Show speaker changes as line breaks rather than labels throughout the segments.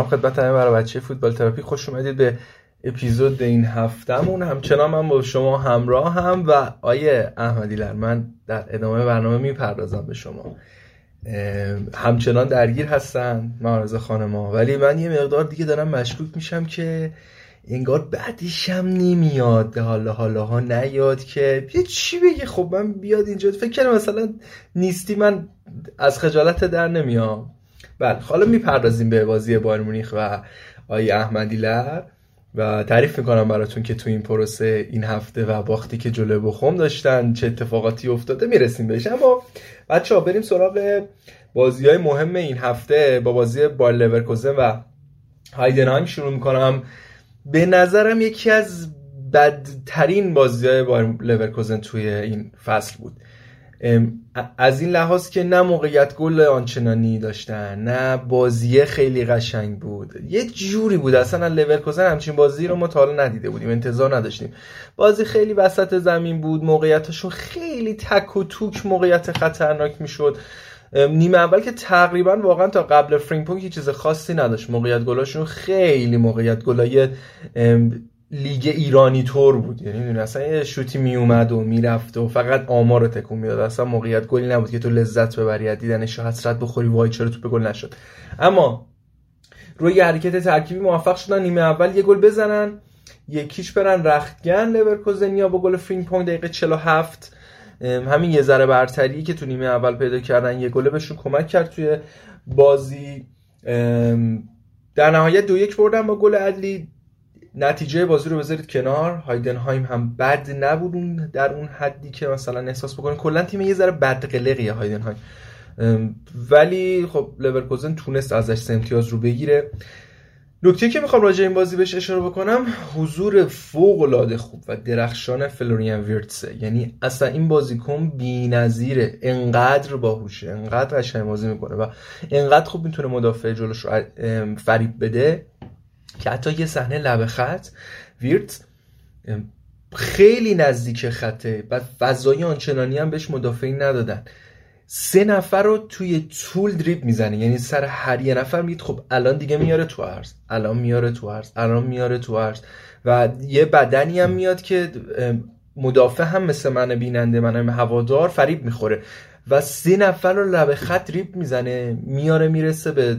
سلام خدمت همه برای بچه فوتبال تراپی خوش اومدید به اپیزود این هفتهمون. همچنان من با شما همراه هم و آیه احمدی من در ادامه برنامه می‌پردازم به شما. همچنان درگیر هستن معارضه خانما ولی من یه مقدار دیگه دارم مشکوک میشم که انگار بعدیشم نمیاد. حالا حالا ها نیاد که یه چی بگه؟ خب من بیاد اینجا. فکر کنم مثلا نیستی من از خجالت در نمیام. بله حالا می‌پردازیم به بازی بایر مونیخ و آی احمدی لر و تعریف می‌کنم براتون که تو این پروسه این هفته و باختی که جلوی بخوم داشتن چه اتفاقاتی افتاده می‌رسیم بهش. اما بچه ها بریم سراغ بازی های مهم این هفته با بازی بایر لورکوزن و هایدنهایم شروع می‌کنم. به نظرم یکی از بدترین بازی های بایر لورکوزن توی این فصل بود. از این لحاظ که نه موقعیت گل آنچنانی داشتن نه بازی خیلی قشنگ بود. یه جوری بود اصلا لورکوزن همچین بازی رو ما تا حالا ندیده بودیم انتظار نداشتیم. بازی خیلی وسط زمین بود موقعیتشون خیلی تک و توک موقعیت خطرناک می‌شد. نیمه اول که تقریبا واقعا تا قبل فریمپونگ چیز خاصی نداشت. موقعیت گلاشون خیلی موقعیت گلای لیگ ایرانی طور بود. یعنی اصلا یه شوتی میومد و می‌رفت و فقط آمار رو تکون می‌داد. اصلا موقعیت گلی نبود که تو لذت ببری از دیدنش حسرت بخوری وای چرا به گل نشد. اما روی حرکت ترکیبی موفق شدن نیمه اول یه گل بزنن یکیش برن رختکن لورکوزنیا با گل فریمپونگ دقیقه 47 همین یه ذره برتری که تو نیمه اول پیدا کردن یه گله بهشون کمک کرد توی بازی. در نهایت دو یک بردن با گل عدلی. نتیجه بازی رو بذارید کنار. هایدنهایم هم بد نبود در اون حدی که مثلا احساس بکنید کلا تیم یه ذره بد قلقیه هایدنهایم ولی خب لورکوزن تونست ازش سه امتیاز رو بگیره. نکته که می‌خوام راجع این بازی بهش اشاره بکنم حضور فوق العاده خوب و درخشان فلوریان ویرتسه. یعنی اصلا این بازیکن بی‌نظیره انقدر باهوشه انقدر قشنگ بازی می‌کنه و انقدر خوب می‌تونه مدافع جلوش رو فریب بده. که حتی یه صحنه لبه خط ویرت خیلی نزدیک خطه و فضای آنچنانی هم بهش مدافعی ندادن. سه نفر رو توی طول دریب می‌زنه. یعنی سر هر یه نفر میگید خب الان دیگه میاره تو عرض الان میاره تو عرض الان میاره تو عرض و یه بدنی هم میاد که مدافع هم مثل من بیننده من هوادار فریب می‌خوره. و سه نفر رو لبه خط ریپ می‌زنه. میاره می‌رسه به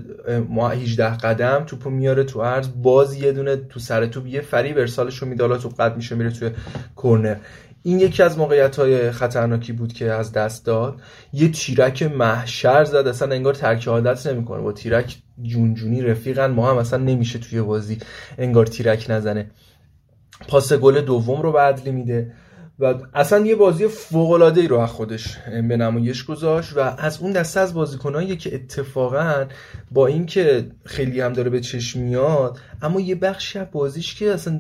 ما 18 قدم توپو میاره تو عرض. باز یه دونه تو سر توپ یه فریب ارسالش رو میدالا تو قد میشه میره توی کرنر این یکی از موقعیت های خطرناکی بود که از دست داد. یه تیرک محشر زد. اصلا انگار ترک عادت نمی‌کنه. با تیرک جونجونی رفیقن. ما هم اصلا نمیشه توی بازی انگار تیرک نزنه. پاس گل دوم رو به میده. و اصلا یه بازی فوق العاده ای رو از خودش به نمایش گذاشت و از اون دسته از بازیکنایی که اتفاقا با اینکه خیلی هم داره به چشم میاد اما یه بخشی از بازیش که اصلا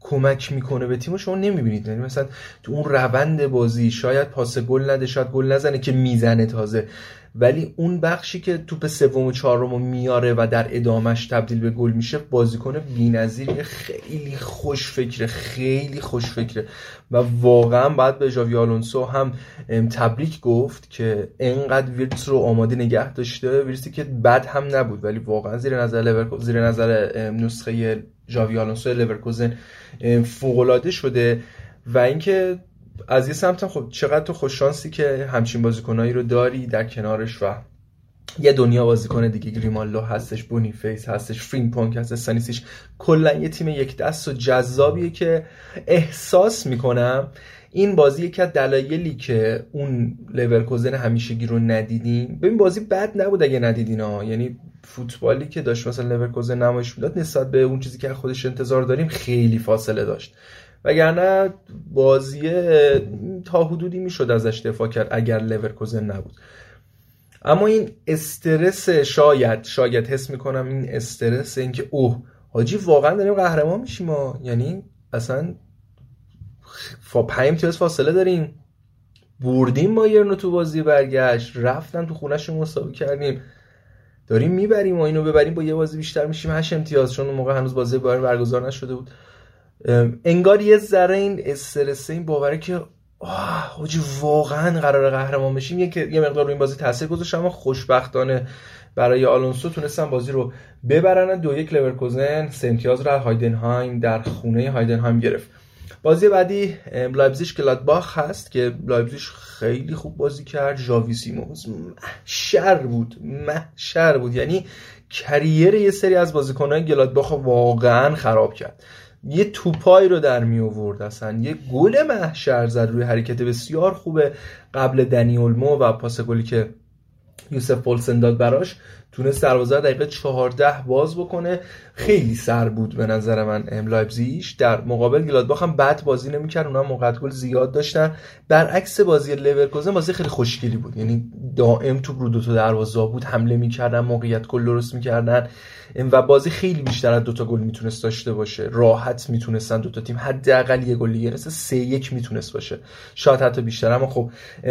کمک می‌کنه به تیم شما نمی‌بینید. یعنی مثلا تو اون روند بازی شاید پاس گل نده شاید گل نزنه که می‌زنه تازه. ولی اون بخشی که توپ سوم و چهارم میاره و در ادامش تبدیل به گل میشه بازیکن بی‌نظیر خیلی خوش فکره خیلی خوش فکره. و واقعا باید به ژاوی آلونسو هم تبریک گفت که انقدر ویرتس رو آماده نگه داشته. ویرسی که بد هم نبود ولی واقعا زیر نظر زیر نظر نسخه ژاوی آلونسو لورکوزن فوق شده. و اینکه از یه سمت خب چقدر تو خوش شانسی که همچین بازیکنایی رو داری در کنارش و یه دنیا بازیکن دیگه گریمالو هستش بونیفیس هستش فریمپونگ هستش استانیشیچ کلا یه تیم یک دست و جذابیه که احساس می‌کنم این بازی یکی از دلایلی که اون لورکوزن همیشگی رو ندیدیم. ببین بازی بد نبود اگه ندیدین ها. یعنی فوتبالی که داشت مثلا لورکوزن نمایش می‌داد نسبت به اون چیزی که خودش انتظار داریم خیلی فاصله داشت. وگرنه بازی تا حدودی می‌شد ازش دفاع کرد اگر لورکوزن نبود. اما این استرس شاید شاید حس می‌کنم این استرس اینکه اوه حاجی واقعا داریم قهرمان میشیم ما. یعنی اصلا فا پنج امتیاز فاصله داریم. بردیم بایرن تو بازی برگشت رفتن تو خونهشون مساوی کردیم. داریم می‌بریم و اینو ببریم با یه بازی بیشتر میشیم. هشت امتیاز چون اون موقع هنوز بازی بایر برگزار نشده بود. انگار یه ذره این استرس این باوره که حاجی واقعا قرار قهرمان بشیم. یه یه مقدار رو این بازی تاثیر گذاشت اما خوشبختانه برای آلونسو تونستن بازی رو ببرن. دو یک لورکوزن سه امتیاز رو هایدنهایم در خونه هایدنهایم گرفت. بازی بعدی لایپزیگ گلادباخ هست که لایپزیگ خیلی خوب بازی کرد. ژاوی سیمونز محشر بود محشر بود. یعنی کریر یه سری از بازیکنان گلادباخ واقعا خراب کرد. یه توپایی رو در می آورد اصلا. یه گل محشر زد روی حرکت بسیار خوبه قبل دنیولمو و پاس گلی که یوسف پولسن داد براش. تونست دروازه دقیقه 14 باز بکنه. خیلی سر بود به نظر من لایپزیش در مقابل گلادباخ هم بد بازی نمی‌کرد. اونها موقع گل زیاد داشتن. برعکس بازی لورکوزن بازی خیلی خوشگلی بود. یعنی دائم تو رو دو تا دروازه بود. حمله می‌کردن موقعیت گل درست می‌کردن. و بازی خیلی بیشتر از دوتا گل می‌تونست داشته باشه. راحت می‌تونستن دوتا تیم حداقل یه گل دیگه سه یک می‌تونست باشه. شاید حتی بیشتر. اما خب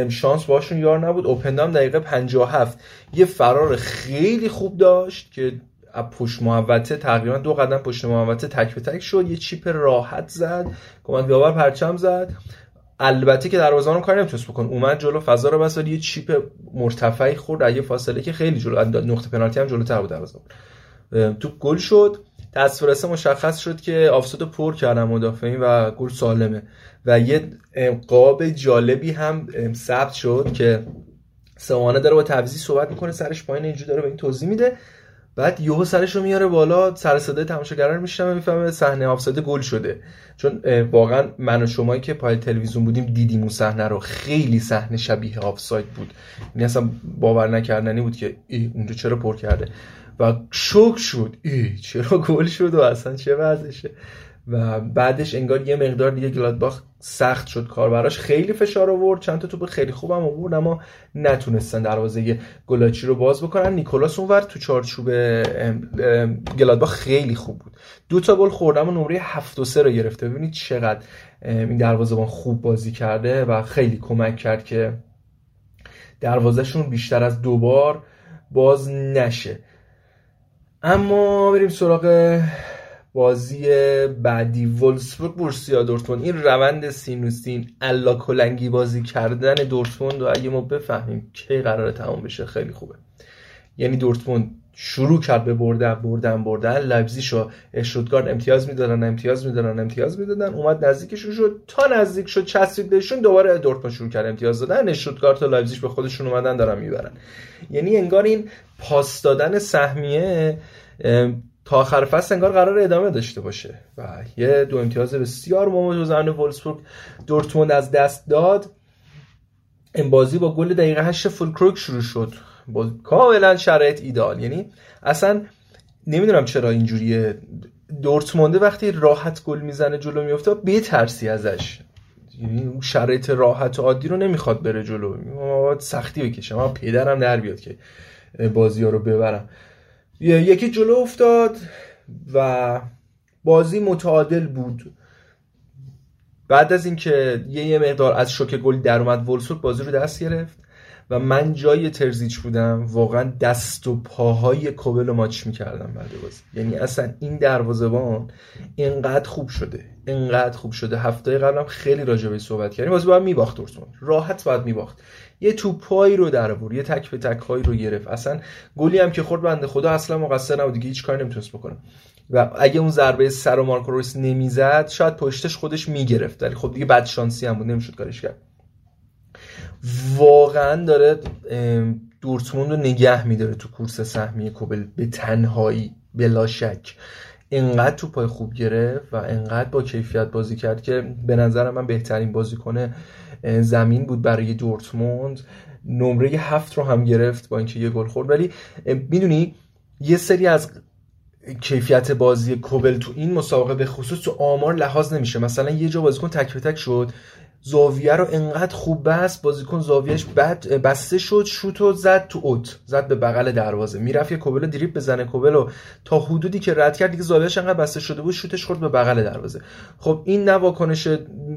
شانس باشون یار نبود. اوپندام دقیقه 57 یه فرار خیلی خوب داشت که پشت محوطه تقریبا دو قدم پشت محوطه تک به تک شد. یه چیپ راحت زد. کمد بیاور پرچم زد. البته که دروازه‌بان رو کاری نمی‌تونست بکن اومد جلو فضا رو بس یه چیپ مرتفعی خورد. یه فاصله که خیلی جلو نقطه پنالتی هم جلوتر بود دروازه‌بان. توپ گل شد. تصویر مشخص شد که آفسود پر کردن مدافعین و گل سالمه. و یه قاب جالبی هم ثبت شد که سوانه داره با تعویزی صحبت می‌کنه سرش پایین اینجوری داره به این توضیح میده. بعد یهو سرش رو میاره بالا سر صدای تماشاگران میشنوه می‌فهمه صحنه آفساید گل شده. چون واقعا من و شمایی که پای تلویزیون بودیم دیدیم اون صحنه رو. خیلی صحنه شبیه آفساید بود. یعنی اصلا باور نکردنی بود که ای اونجا چرا پر کرده؟ و شوک شد. ای چرا گل شد و اصلا چه وضعشه؟ و بعدش انگار یه مقدار دیگه گلادباخ سخت شد کار براش خیلی فشار آورد. چند تا توپ خیلی خوبم آورد اما نتونستن دروازه گلاچی رو باز بکنن. نیکولاس اونور تو چارچوب گلادباخ خیلی خوب بود. دو تا گل خوردم و نمره 7 و 3 رو گرفته. ببینید چقدر این دروازه‌بان خوب بازی کرده و خیلی کمک کرد که دروازهشون بیشتر از دوبار باز نشه. اما بریم سراغ بازی بعدی ولسبورگ بورسیا دورتموند. این روند سینوسین الا کلنگی بازی کردن دورتموند و اگه ما بفهمیم کی قراره تمام بشه خیلی خوبه. یعنی دورتموند شروع کرد به بردن بردن بردن. لایپزیگ و اشتوتگارت امتیاز می‌دادن امتیاز می‌دادن امتیاز می‌دادن. اومد نزدیکشون شد. تا نزدیک شد چسبید بهشون دوباره دورتموند شروع کرد امتیاز دادن. اشتوتگارت و لایپزیگ به خودشون اومدن دارن می‌برن. یعنی انگار این پاس دادن سهمیه تا آخر فصل انگار قرار ادامه داشته باشه. و یه دو امتیاز بسیار ممتاز وولسبورگ دورتموند از دست داد. این بازی با گل دقیقه 8 فولکروک شروع شد. با کاملا شرایط ایدال یعنی اصلا نمی‌دونم چرا اینجوریه. دورتمونده وقتی راحت گل می‌زنه جلو میفته بترسی ازش. یعنی اون شرایط راحت و عادی رو نمی‌خواد بره جلو. سختی بکشه. من پدرم در بیاد که بازی ها رو ببرم. یکی جلو افتاد و بازی متعادل بود. بعد از اینکه یه, مقدار از شوک گل در اومد ولسورگ بازی رو دست گرفت و من جای ترزیچ بودم. واقعا دست و پاهای کوبل رو ماچ می‌کردم بعد بازی. یعنی اصلا این دروازبان اینقدر خوب شده. اینقدر خوب شده. هفته قبلم خیلی راجع به صحبت کردیم. بازی باید میباخت دورتموند راحت باید میباخت. یه توپایی رو در آورد یه تک به تک هایی رو گرفت. اصلا گلی هم که خورد بنده خدا اصلا مقصر نبود. دیگه هیچ کاری نمی‌تونست بکنه. و اگه اون ضربه سر و مارکو رویس نمی‌زد شاید پشتش خودش می‌گرفت. ولی خب دیگه بد شانسی هم بود نمی‌شد کارش کرد. واقعا داره دورتموند رو نگه میداره تو کورس سهمی کوبل. به تنهایی بلا شک. انقدر تو پای خوب گرفت و انقدر با کیفیت بازی کرد که به نظر من بهترین بازیکن زمین بود برای دورتموند. نمره هفت رو هم گرفت با اینکه یه گل خورد. ولی می‌دونی یه سری از کیفیت بازی کوبل تو این مسابقه به خصوص تو آمار لحاظ نمیشه. مثلا یه جا بازیکن تک به تک شد. زاویه رو انقدر خوب بست بازیکن زاویهش بد بسته شد شوت و زد تو اوت زد به بغل دروازه. می‌رفت یه کوبل دریپ بزنه کوبل رو تا حدودی که رد کرد دیگه زاویهش انقدر بسته شده بود شوتش خورد به بغل دروازه. خب این نه واکنش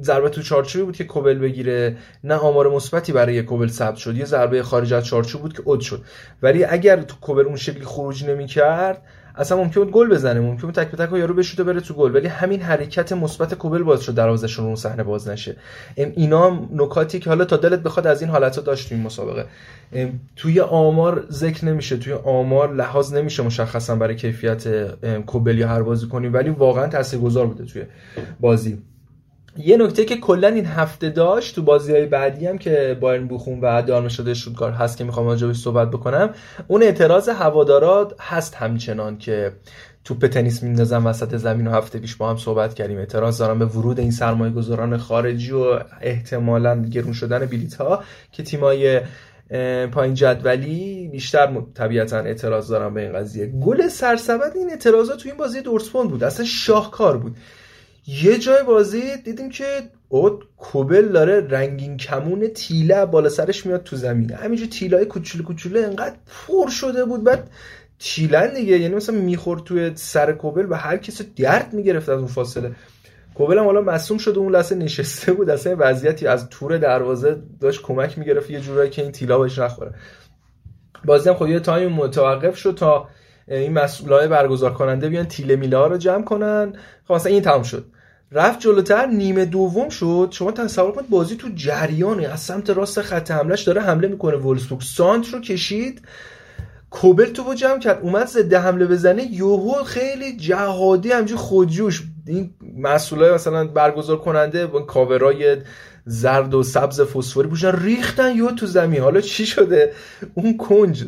ضربه تو چارچوبی بود که کوبل بگیره نه آمار مثبتی برای کوبل ثبت شد یه ضربه خارج از چارچوب بود که اوت شد. ولی اگر تو کوبل اون شکلی خروج نمی‌کرد اصلا ممکن بود گل بزنه ممکن بود تک به تک یارو بشوته بره تو گل. ولی همین حرکت مثبت کوبل باعث شد دروازه‌شون اون صحنه باز نشه. اینا نکاتی که حالا تا دلت بخواد از این حالت ها داشت این مسابقه. توی آمار ذکر نمیشه توی آمار لحاظ نمیشه مشخصا برای کیفیت کوبل یا هر بازی کنی ولی واقعا تاثیرگذار بوده توی بازی. یه نکته که کلا این هفته داشت تو بازی های بعدی هم که بایرن بوخون و دارمشتاد شدگار هست که می‌خوام راجعش صحبت بکنم اون اعتراض هوادارا هست همچنان که توپ تنیس میندازن وسط زمین و هفته پیش با هم صحبت کردیم. اعتراض دارم به ورود این سرمایه گذاران خارجی و احتمالا گرون شدن بلیت ها که تیمای پایین جدولی بیشتر طبیعتا اعتراض دارم به این قضیه. گل سرسبد این اعتراضات تو این بازی دورتموند بود. اصلا شاهکار بود. یه جای بازی دیدیم که او کوبل داره رنگین کمون تیله بالا سرش میاد تو زمین همینجور تیله های کوچولو کوچولو انقدر پر شده بود. بعد تیلن دیگه یعنی مثلا می‌خورد توی سر کوبل و هر کسی درد می‌گرفت از اون فاصله. کوبل هم حالا مصوم شده اون لحظه نشسته بود. اصلا وضعیتی از تور دروازه داشت کمک می‌گرفت. یه جورایی که این تیلا بهش نخوره. بازی هم خب یه تایم متوقف شد تا این مسئولای برگزار کننده بیان تیله میله ها رو جمع کنن. خب مثلا این تمام شد. رفت جلوتر نیمه دوم شد. شما تصور کنید بازی تو جریانه. از سمت راست خط حملهش داره حمله می‌کنه. وولسبورگ سانت رو کشید. کوبل تو جمع کرد. اومد ضد حمله بزنه. یوهو خیلی جهادی همجور خودجوش. این مسئولای مثلا برگزار کننده کاورای زرد و سبز فسفوری پوشن ریختن یو تو زمین. حالا چی شده؟ اون کنج.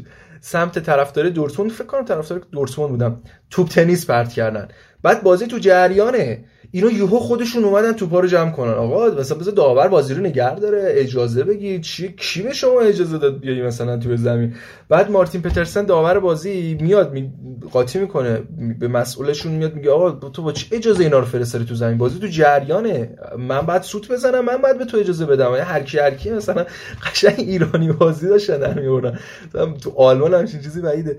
سمت طرفدار دورتموند. فکر کنم طرفدار دورتموند بودم. توپ تنیس پرت کردن. بعد بازی تو جریانه. اینا یهو خودشون اومدن توپا رو جمع کنن. آقا مثلا بذار داور بازی رو نگه داره. اجازه بگی چی؟ کی به شما اجازه داد بیای مثلا تو زمین؟ بعد مارتین پترسن داور بازی میاد می... قاطی می‌کنه. به مسئولشون میاد میگه آقا تو با چه اجازه اینا رو فرستادی تو زمین؟ بازی تو جریانه. من بعد سوت بزنم من بعد به تو اجازه بدم. یعنی هر کی هر کی مثلا قشنگ ایرانی بازی داشتن در میوردن تو آلمان همچین چیزی بعیده.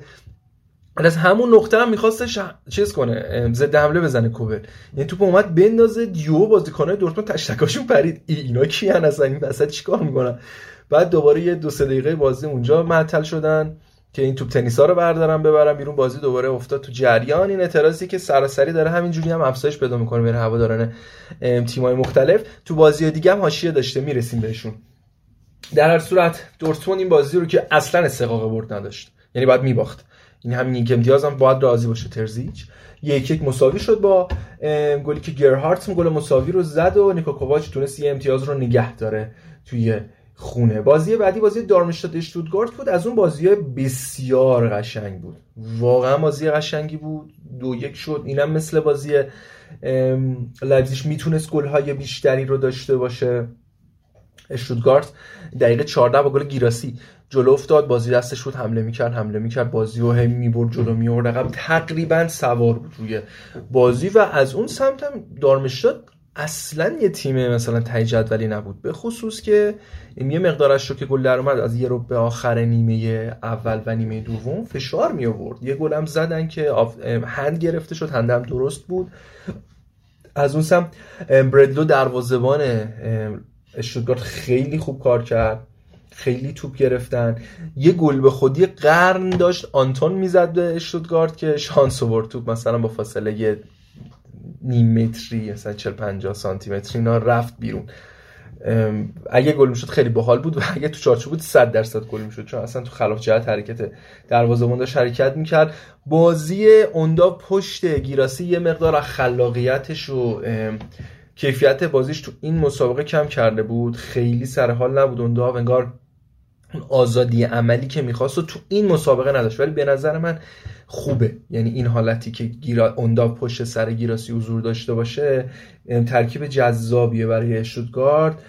از همون نقطه هم میخواستش چیز کنه ضد حمله بزنه کوبل یعنی توپ اومد بندازه دیو بازیکنای دورتموند تشتکاشون پرید. اینا کیان اصلا؟ این وسط چیکار می‌کنن؟ بعد دوباره یه دو سه دقیقه بازی اونجا معطل شدن که این توپ تنیسا رو بردارن ببرن بیرون. بازی دوباره افتاد تو جریان. این اعتراضی که سراسری داره همینجوری هم افزایش پیدا می‌کنه بین هواداران تیمای مختلف. تو بازی دیگه هم حاشیه داشته می‌رسیم بهشون. در هر صورت دورتموند این بازی رو که اصلا استحقاق برد نداشت. یعنی باید میباخت. این همین یک امتیاز هم باید راضی باشه ترزیچ. یک یک مساوی شد با گلی که گرهارت گل مساوی رو زد و نیکو کوواچ تونست یه امتیاز رو نگه داره توی خونه. بازی بعدی بازی دارمشتاد اشتوتگارت بود. از اون بازی بسیار قشنگ بود. واقعا بازی قشنگی بود. دو یک شد. اینم مثل بازی لایپزیگ می‌تونست گل بیشتری رو داشته باشه. اشتوتگارت دقیقه 14 با گل گیراسی جلو افتاد بازی دستش بود حمله می‌کرد حمله می‌کرد بازی رو هم می‌برد جلو میورد رقم تقریبا سوار بود روی بازی و از اون سمت هم دارمشتاد اصلا یه تیم مثلا تای جدولی نبود. به خصوص که یه مقدارش رو که گل در اومد از یه رو به آخر نیمه اول و نیمه دوم فشار می آورد یه گلم زدن که هند گرفته شد هندم درست بود. از اون سم بردلو دروازبان اشتوتگارت خیلی خوب کار کرد. خیلی توپ گرفتن. یه گل به خودی قرن داشت. آنتون می‌زد به اشتوتگارت که شانس آورد توپ. مثلا با فاصله یه نیم متری مثلا 40 50 سانتی متری اینا رفت بیرون. اگه گل می‌شد خیلی باحال بود و اگه تو چارچوب بود 100 درصد گل می‌شد. چون اصلا تو خلاف جهت حرکت دروازه‌بان داشت حرکت می‌کرد. بازی اوندا پشت گیراسی یه مقدار از خلاقیتش و کیفیت بازیش تو این مسابقه کم کرده بود. خیلی سر حال نبود. اوندا انگار اون آزادی عملی که می‌خواست و تو این مسابقه نداشت. ولی به نظر من خوبه. یعنی این حالتی که گیرا اونداو پشت سر گیراسی حضور داشته باشه ترکیب جذابیه برای شوتگارد.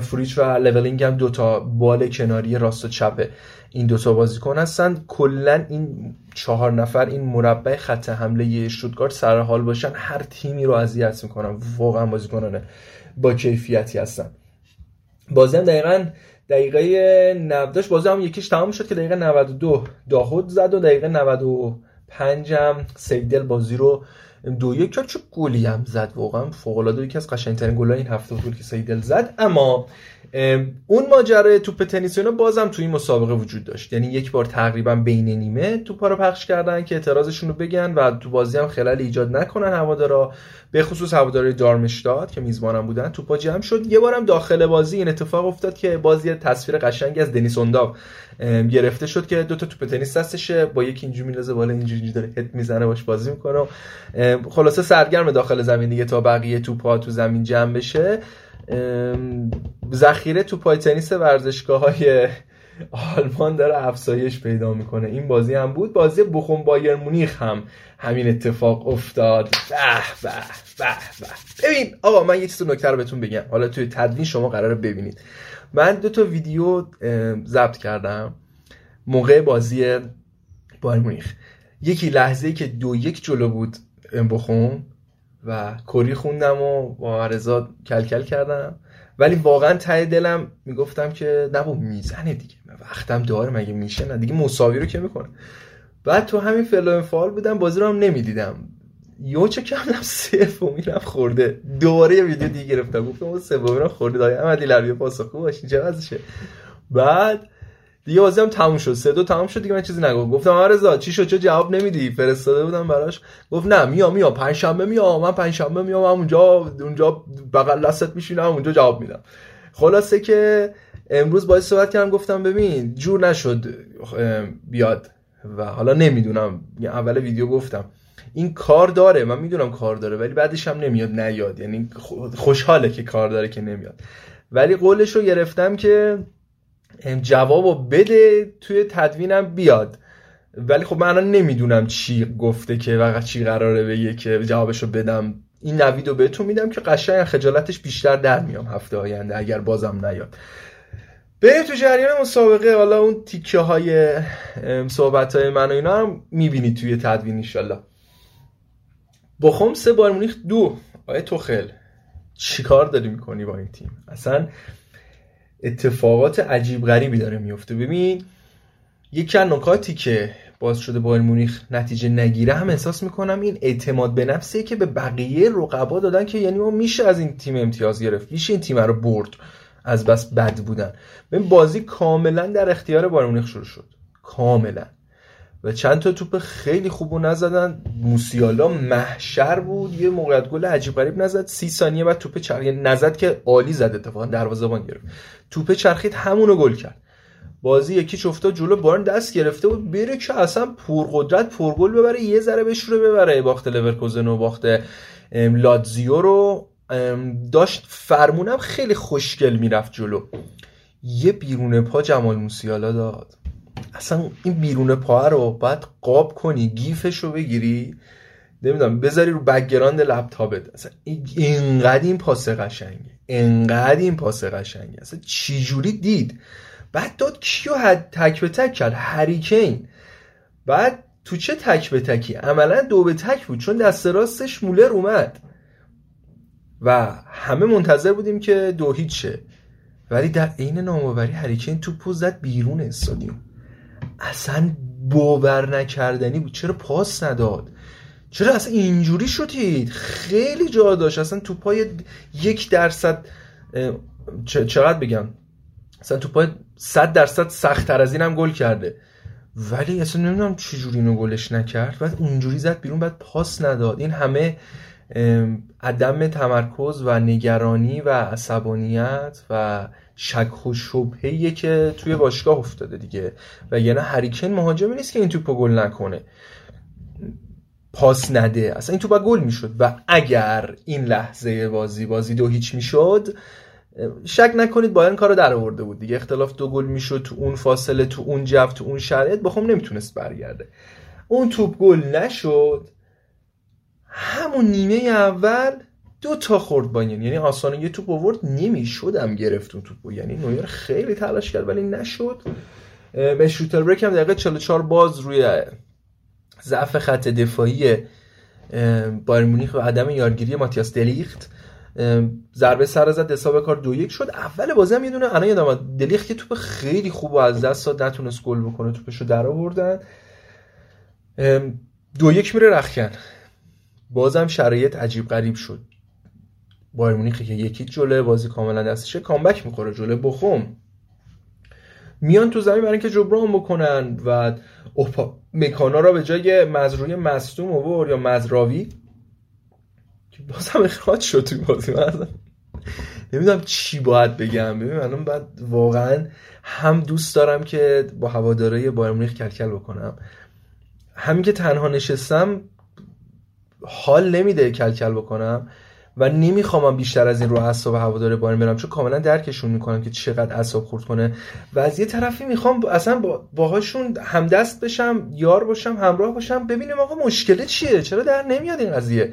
فریچ و لولینگ هم دوتا بال کناری راست و چپه این دوتا بازیکن هستن. کلا این چهار نفر این مربع خط حمله شوتگارد سر حال باشن. هر تیمی رو اذیت می‌کنن واقعا بازیکنانه با کیفیتی هستن. بازی هم دقیقا دقیقه 90 بازی هم یکیش تمام شد که دقیقه 92 داهود زد و دقیقه 95 هم سیدل بازی رو دو یک چه گلی هم زد واقعا فوق العاده یکی از قشنگترین گلای این هفته بود که سیدل زد. اما اون ماجرای توپ تنیس اینا بازم تو این مسابقه وجود داشت. یعنی یک بار تقریبا بین نیمه توپا رو پخش کردن که اعتراضشون رو بگن و تو بازی هم خلال ایجاد نکنن هوادارا. به خصوص هواداری دارمشتاد که میزبانم بودن توپا جمع شد. یه بارم داخل بازی این اتفاق افتاد که بازی تصویر قشنگی از دنیس اونداو گرفته شد که دو تا توپ تنیس دستشه با یک اینجوری میندازه بالا اینجوری داره هد می‌زنه باش بازی می‌کنه خلاصه سرگرم داخل زمین دیگه تا بقیه توپا تو زمین جمع بشه. ذخیره تو پای تنیس ورزشگاه های آلمان داره افزایش پیدا می‌کنه. این بازی هم بود. بازی بخون بایر مونیخ هم همین اتفاق افتاد. به به به به. ببین آقا من یه چیز نکته رو بهتون بگم. حالا توی تدوین شما قراره ببینید. من دو تا ویدیو ضبط کردم. موقع بازی بایر مونیخ. یکی لحظه که دو یک جلو بود بخون. و کری خوندم و با رضا کلکل کردم. ولی واقعا ته دلم می‌گفتم که نه می‌زنه دیگه. وقتم داره مگه میشه نه؟ دیگه مساوی رو که می‌کنه؟ بعد تو همین فلو فال بودم بازی رو هم نمی‌دیدم. یو چه کردم سومی رفت خورده. دوباره یه ویدیو دیگه گرفتم. گفتم اون سومی خورده. دایی احمدی لبی پاسخگو باشین چه بعد دیگه بازی هم تموم شد. سه دو تموم شد دیگه من چیزی نگفتم گفتم آرزا چی شد؟ چه جواب نمیدی؟ فرستاده بودم براش. گفت نه میا میا پنج شنبه میا من پنج شنبه میام اونجا اونجا بغل دستت میشینم. اونجا جواب میدم. خلاصه که امروز باید صحبت کردم. گفتم ببین جور نشد بیاد. و حالا نمی‌دونم. اول ویدیو گفتم. این کار داره. من می‌دونم کار داره ولی بعدش هم نمیاد نیاد. یعنی خوشحاله که کار داره که نمیاد. ولی قولش رو گرفتم که جوابو بده توی تدوینم بیاد. ولی خب من الان نمی‌دونم چی گفته که و چی قراره بگه که جوابشو بدم. این نوید رو بهتون میدم که قشنگ خجالتش بیشتر در میام هفته آینده اگر بازم نیاد. بریم تو جریان مسابقه حالا اون تیکه های صحبت های من و اینا هم می‌بینید توی تدوین ایشالله بخوم سه بار مونیخ دو. آیه توخل چیکار داری می‌کنی با این تیم؟ اصلا اتفاقات عجیب غریبی داره میفته. ببین یکی از نکاتی که باز شده بایر مونیخ نتیجه نگیره هم احساس می‌کنم این اعتماد به نفسه که به بقیه رقبا دادن که یعنی ما میشه از این تیم امتیاز گرفت. میشه این تیم رو برد. از بس بد بودن. ببین بازی کاملا در اختیار بایر مونیخ شروع شد. کاملا. و چند تا توپ خیلی خوبو نزدن. موسیالا محشر بود. یه موقعیت گل عجیب غریب نزد. سی ثانیه بعد توپ چرخید یعنی نزد که عالی زد اتفاقا. دروازه‌بان گرفت. توپ چرخید همونو گل کرد. بازی یکی چفتا جلو بارن دست گرفته بود. بره که اصلا پرقدرت پرگل ببره. یه ذره بشوره ببره. باخت لورکوزن و باخت لاتزیو رو. داشت فرمونم خیلی خوشگل می‌رفت جلو. یه بیرون پا جمال موسیالا داد. اصلا این بیرون پا رو باید قاب کنی GIF ش رو بگیری نمی‌دونم بذاری رو background لپتاپت. اصلا اینقدر این پاس قشنگه. اینقدر این پاس قشنگه. اصلا چجوری دید؟ بعد داد کیو حد تک به تک کرد؟ هری کین. بعد تو چه تک به تکی؟ عملا دو به تک بود چون دست راستش مولر اومد. و همه منتظر بودیم که دو هیچ شه. ولی در عین نامآوری هریکین تو زد بیرون استادیوم. اصلا باور نکردنی بود. چرا پاس نداد؟ چرا اصلا اینجوری شدید؟ خیلی جا داشت. اصلا تو پای یک درصد چقدر بگم؟ اصلا تو پای صد درصد سختتر از اینم گل کرده. ولی اصلا نمی‌دونم چجوری اینو گلش نکرد. بعد اونجوری زد بیرون بعد پاس نداد. این همه عدم تمرکز و نگرانی و عصبانیت و شک و شبهه که توی باشگاه افتاده دیگه. و یعنی هریکن مهاجمی نیست که این توپو گل نکنه. پاس نده. اصلا این توپ گل می‌شد. و اگر این لحظه بازی بازی دو هیچ می‌شد شک نکنید بایرن کارو در آورده بود دیگه. اختلاف دو گل می‌شد تو اون فاصله تو اون جو تو اون شرایط. بخوام نمی‌تونست برگرده. اون توپ گل نشد. همون نیمه اول دو تا خورد با یعنی آسانه یه توپ آورد نمی‌شدم گرفت اون توپو. یعنی نویر خیلی تلاش کرد ولی نشد. به شوتر بریک هم دقیقه 44 باز روی ضعف خط دفاعی بایر مونیخ و عدم یارگیری ماتیاس دلیخت. ضربه سر زد حساب کار دو یک شد. اول بازی هم یه دونه الان یادم دلیخت یه توپ خیلی خوب از دست داد نتونست گل بکنه توپشو در آوردن دو یک میره رخکن. بازم شرایط عجیب غریب شد. بایر مونیخ که یکی جلوه بازی کاملا دستشه کامبک می‌خوره جلوه بخوم. میان تو زمین برای اینکه جبران بکنن و مکانا را به جای مزروی مصدوم آورد یا مزراوی. که بازم اخراج شد توی بازی. من نمی‌دونم چی باید بگم. ببین من بعد واقعا هم دوست دارم که با هواداره بایر مونیخ کلکل بکنم. همین که تنها نشستم حال نمیده کلکل بکنم. و نمی‌خوام بیشتر از این رو اعصاب هوادار بایر برم چون کاملا درکشون می‌کنم که چقدر اعصاب خورد کنه. و از یه طرفی می‌خوام اصلا با باهاشون همدست بشم یار باشم همراه باشم ببینیم آقا مشکل چیه؟ چرا در نمیاد این قضیه؟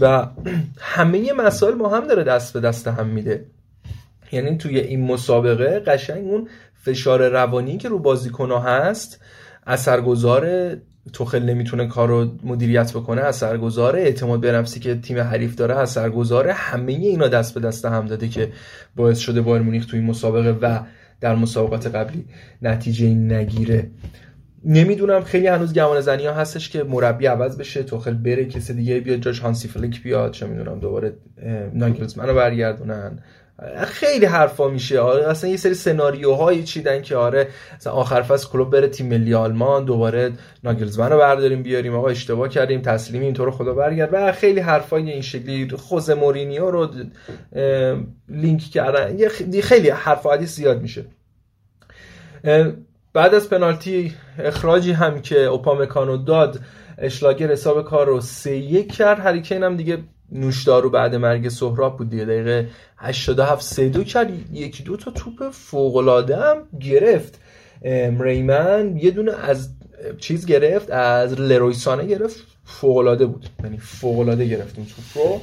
و همه مسائل ما هم داره دست به دست هم میده. یعنی توی این مسابقه قشنگ اون فشار روانی که رو بازیکنها هست اثرگذار توخل نمی‌تونه کار رو مدیریت بکنه اثرگذاره اعتماد به نفسی که تیم حریف داره اثرگذاره همه اینا دست به دست هم داده که باعث شده بایر مونیخ توی این مسابقه و در مسابقات قبلی نتیجه نگیره. نمی‌دونم خیلی هنوز گمان زنی ها هستش که مربی عوض بشه توخل بره کسی دیگه بیاد جاش هانسی فلیک بیاد چه می‌دونم دوباره ناگلزمن رو برگردونن. خیلی حرفا میشه. آره اصلا یه سری سناریوهایی چیدن که آره مثلا آخر فصل کلوب بره تیم ملی آلمان دوباره ناگلزمن رو برداریم بیاریم آقا اشتباه کردیم تسلیمی اینطور خدا برگرد. و خیلی حرفای این شکلی خوز مورینیو رو لینک کردن. خیلی حرف زیاد میشه. بعد از پنالتی اخراجی هم که اوپامکانو داد اشلاگر حساب کار رو سه یک کرد. هریکین هم دیگه نوشدارو بعد مرگ سهراب بود دیگه. دقیقه 87 سه دو کرد. یکی دو تا توپ فوق هم گرفت. ریمن یه دونه از چیز گرفت از لرویسانه گرفت. فوق بود. یعنی فوق گرفت اون توپ رو.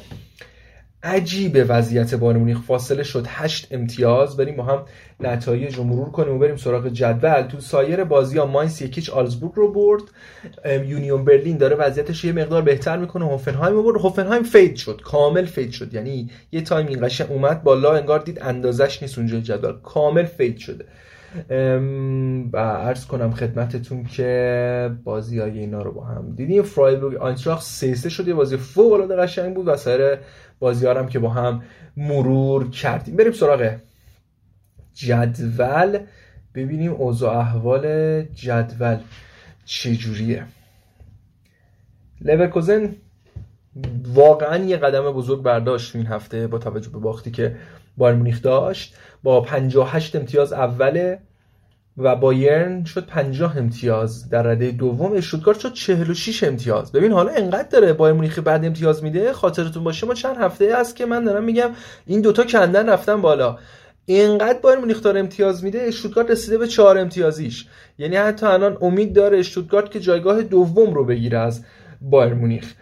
عجیبه وضعیت بایر مونیخ. فاصله شد هشت امتیاز. بریم با هم نتایج رو مرور کنیم و بریم سراغ جدول. تو سایر بازی ها ماینس یکیچ آلزبورگ رو برد. یونیون برلین داره وضعیتش یه مقدار بهتر می‌کنه. هوفنهایم رو برد. هوفنهایم fade شد. کامل fade شد. یعنی یه تایم این اومد بالا. انگار دید اندازش نیست اونجا جدول. کامل fade شده. و عرض کنم خدمتتون که بازی های اینا رو با هم دیدیم. فرایبورگ آینتراخت سه سه شد یه بازی فوق العاده قشنگ بود و سایر بازی هم که با هم مرور کردیم. بریم سراغ جدول. ببینیم اوضاع احوال جدول چجوریه. لورکوزن واقعا یه قدم بزرگ برداشت این هفته با توجه به باختی که بایر مونیخ داشت با 58 امتیاز اوله و بایرن شد 50 امتیاز در رده دوم. اشتوتگارت شد 46 امتیاز. ببین حالا انقدر داره بایر مونیخ بعد امتیاز میده؟ خاطرتون باشه ما چند هفته است که من دارم میگم این دوتا کندن رفتن بالا. اینقدر بایر مونیخ داره امتیاز میده اشتوتگارت رسیده به 4 امتیازیش. یعنی حتی الان امید داره اشتوتگارت که جایگاه دوم رو بگیره از بایر مونیخ.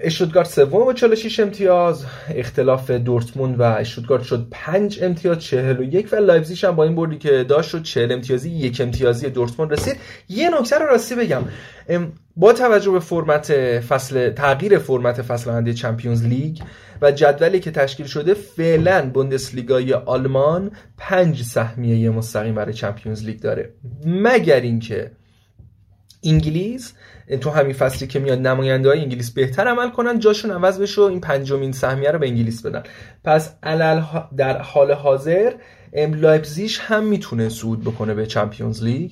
اشتوتگارت سوم با 46 امتیاز. اختلاف دورتموند و اشتوتگارت شد 5 امتیاز 41 و لایپزیگ هم با این بردی که داشت شد 40 امتیازی یک امتیازی دورتموند رسید. یه نکته رو راستی بگم. با توجه به فرمت فصل تغییر فرمت فصل آینده Champions League و جدولی که تشکیل شده فعلا بوندسلیگای آلمان 5 سهمیه مستقیم برای Champions League داره. مگر اینکه انگلیس تو همین فصلی که میاد نماینده های انگلیس بهتر عمل کنن جاشون عوض بشه و این پنجمین سهمیه رو به انگلیس بدن. پس علل در حال حاضر لایپزیگش هم می‌تونه صعود بکنه به Champions League.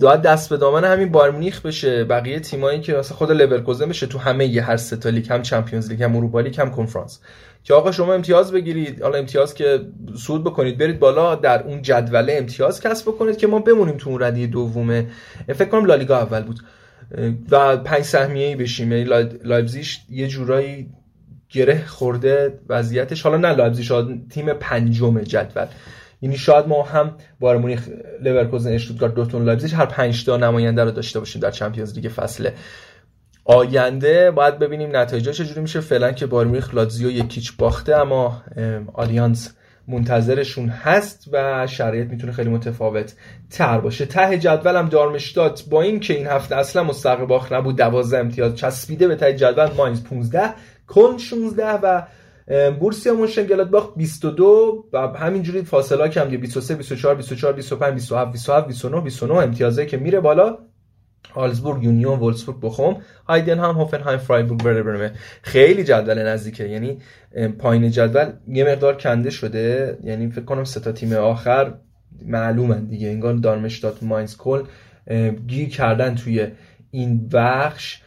داد دست به دامن همین بایرمونیخ بشه. بقیه تیمایی که مثلا خود لورکوزن بشه تو همه یه هر سه لیگ هم Champions League هم اروپا لیگ هم کنفرانس. که آقا شما امتیاز بگیرید. حالا امتیاز که صعود بکنید برید بالا در اون جدول امتیاز کسب بکنید که ما بمونیم تو اون رده دومه. فکر کنم لالیگا اول بود. و پنج سهمیه ای بشیم. یعنی لایپزیگش یه جورایی گره خورده وضعیتش. حالا نه لایپزیگش تیم پنجم جدول. یعنی شاید ما هم بایر مونیخ لورکوزن اشتوتگارت دورتموند لایپزیگ هر 5 تا نماینده رو داشته باشیم در چمپیونز لیگ فصل آینده. باید ببینیم نتایجا چجوری میشه. فعلا که بایر مونیخ لاتزیو یک هیچ باخته اما آلیانس منتظرشون هست و شرایط می‌تونه خیلی متفاوت تر باشه. ته جدولم دارمشتات با اینکه این هفته اصلا مستحق باخت نبود 12 امتیاز چسبیده به ته جدول. ماینز 15 کلن 16 و بوروسیا مونشنگلادباخ 22 و همینجوری فاصله کم 23 24 24 25 27 27 29 29 امتیازه که میره بالا. آگزبورگ یونیون وولسبورگ بوخوم. هایدن هم هوفنهایم فرایبورگ برمن خیلی جدول نزدیکه. یعنی پایین جدول یه مقدار کنده شده. یعنی فکر کنم سه تا تیم آخر معلومن دیگه. انگار دارمشتات ماینز کلن گیر کردن توی این بخش.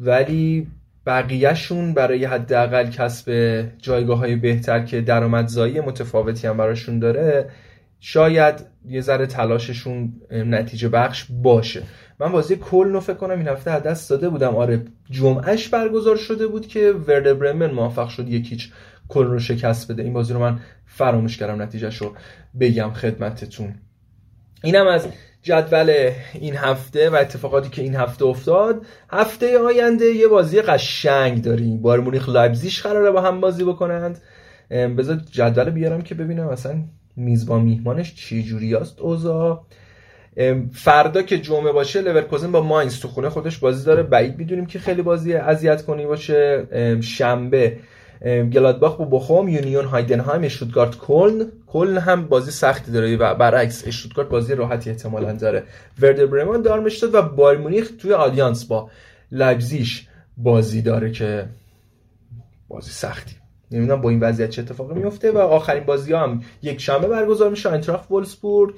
ولی بقیهشون برای حداقل کسب جایگاه های بهتر که درآمدزایی متفاوتی هم براشون داره شاید یه ذره تلاششون نتیجه بخش باشه. من بازی کل فکر کنم این هفته دست داده بودم. آره جمعهش برگزار شده بود که ورد برمن موفق شد یکیچ کل رو شکست بده. این بازی رو من فراموش کردم نتیجهش رو بگم خدمتتون. اینم از جدول این هفته و اتفاقاتی که این هفته افتاد. هفته آینده یه بازی قشنگ داریم. بایر مونیخ لایپزیگ قراره با هم بازی بکنند. بذار جدول بیارم که ببینم اصلا میزبان میهمانش چی جوری است. اوضاع. فردا که جمعه باشه لورکوزن با ماینز تو خونه خودش بازی داره. بعید می‌دونیم که خیلی بازی اذیت کنی باشه. شنبه گلادباخ با بوخوم یونیون هایدنهایم اشتوتگارت کلن کلن هم بازی سختی داره و برعکس اشتوتگارت بازی راحتی احتمالا داره. وردر برمن دارمشتات و بایر مونیخ توی آلیانس با لایپزیگ بازی داره که بازی سختی. نمی‌دونم با این وضعیت چه اتفاقی میفته و آخرین بازی ها هم یک شنبه برگزار میشه. اینتراخت وولسبورگ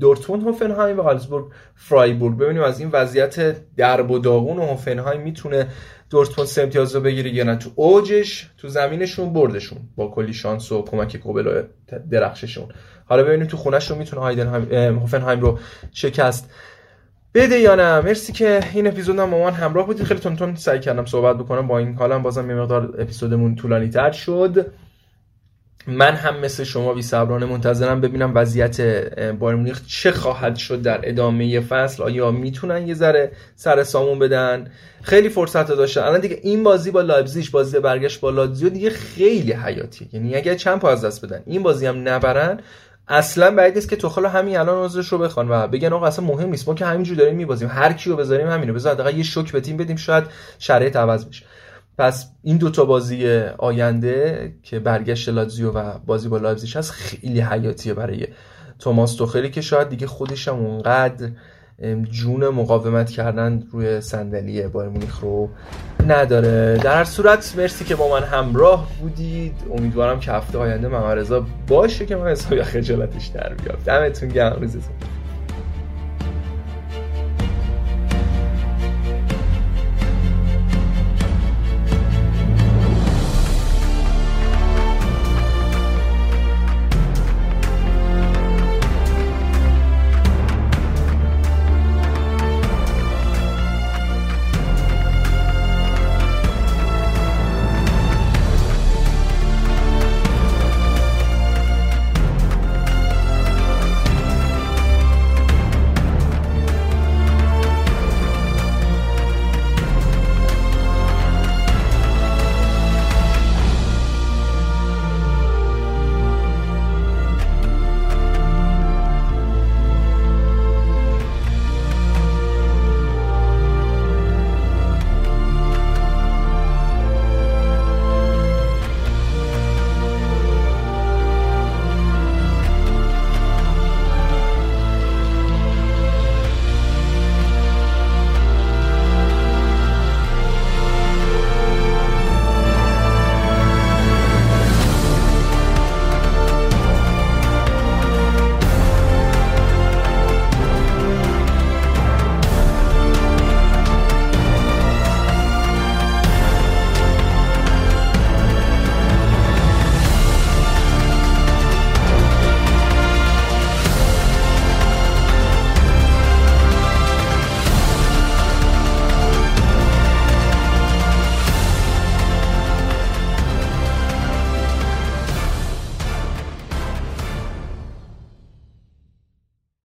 دورتموند هوفنهایم و آگزبورگ فرایبورگ. ببینیم از این وضعیت درب و داغون هوفنهایم می‌تونه دورتموند سه امتیاز رو بگیره یا نه؟ تو اوجش تو زمینشون بردشون. با کلی شانس و کمک کوبل و درخششون. حالا ببینیم تو خونهشون می‌تونه هایدن هوفنهایم رو شکست بده یا نه. مرسی که این اپیزود هم با من همراه بودید. خیلی تند سعی کردم صحبت بکنم. با این حالم بازم یه مقدار اپیزودمون طولانی تر شد. من هم مثل شما بی صبرانه منتظرم ببینم وضعیت بایر مونیخ چه خواهد شد در ادامه فصل. آیا می‌تونن یه ذره سر سامون بدن؟ خیلی فرصت داشتن. الان دیگه این بازی با لایپزیگ بازی برگشت با لاتزیو دیگه خیلی حیاتیه یعنی اگر چنانچه از دست بدن این بازی هم نبرن اصلا بعید نیست که توخل همین الان عذرش رو بخوان و بگن آقا اصلا مهم نیست. ما که همینجور داریم میبازیم. هر کیو بذاریم همینو. بذار حداقل یه شوک به تیم بدیم. شاید شرایط عوض بشه. پس این دوتا بازی آینده که برگشت لاتزیو و بازی با لایپزیگ هست خیلی حیاتیه برای توماس توخلی که شاید دیگه خودش هم اونقدر جون مقاومت کردن روی صندلی بایر مونیخ رو نداره. در هر صورت مرسی که با من همراه بودید. امیدوارم که هفته آینده محمد باشه که من حسابی خجالتش در بیاد دمتون گرم روزتون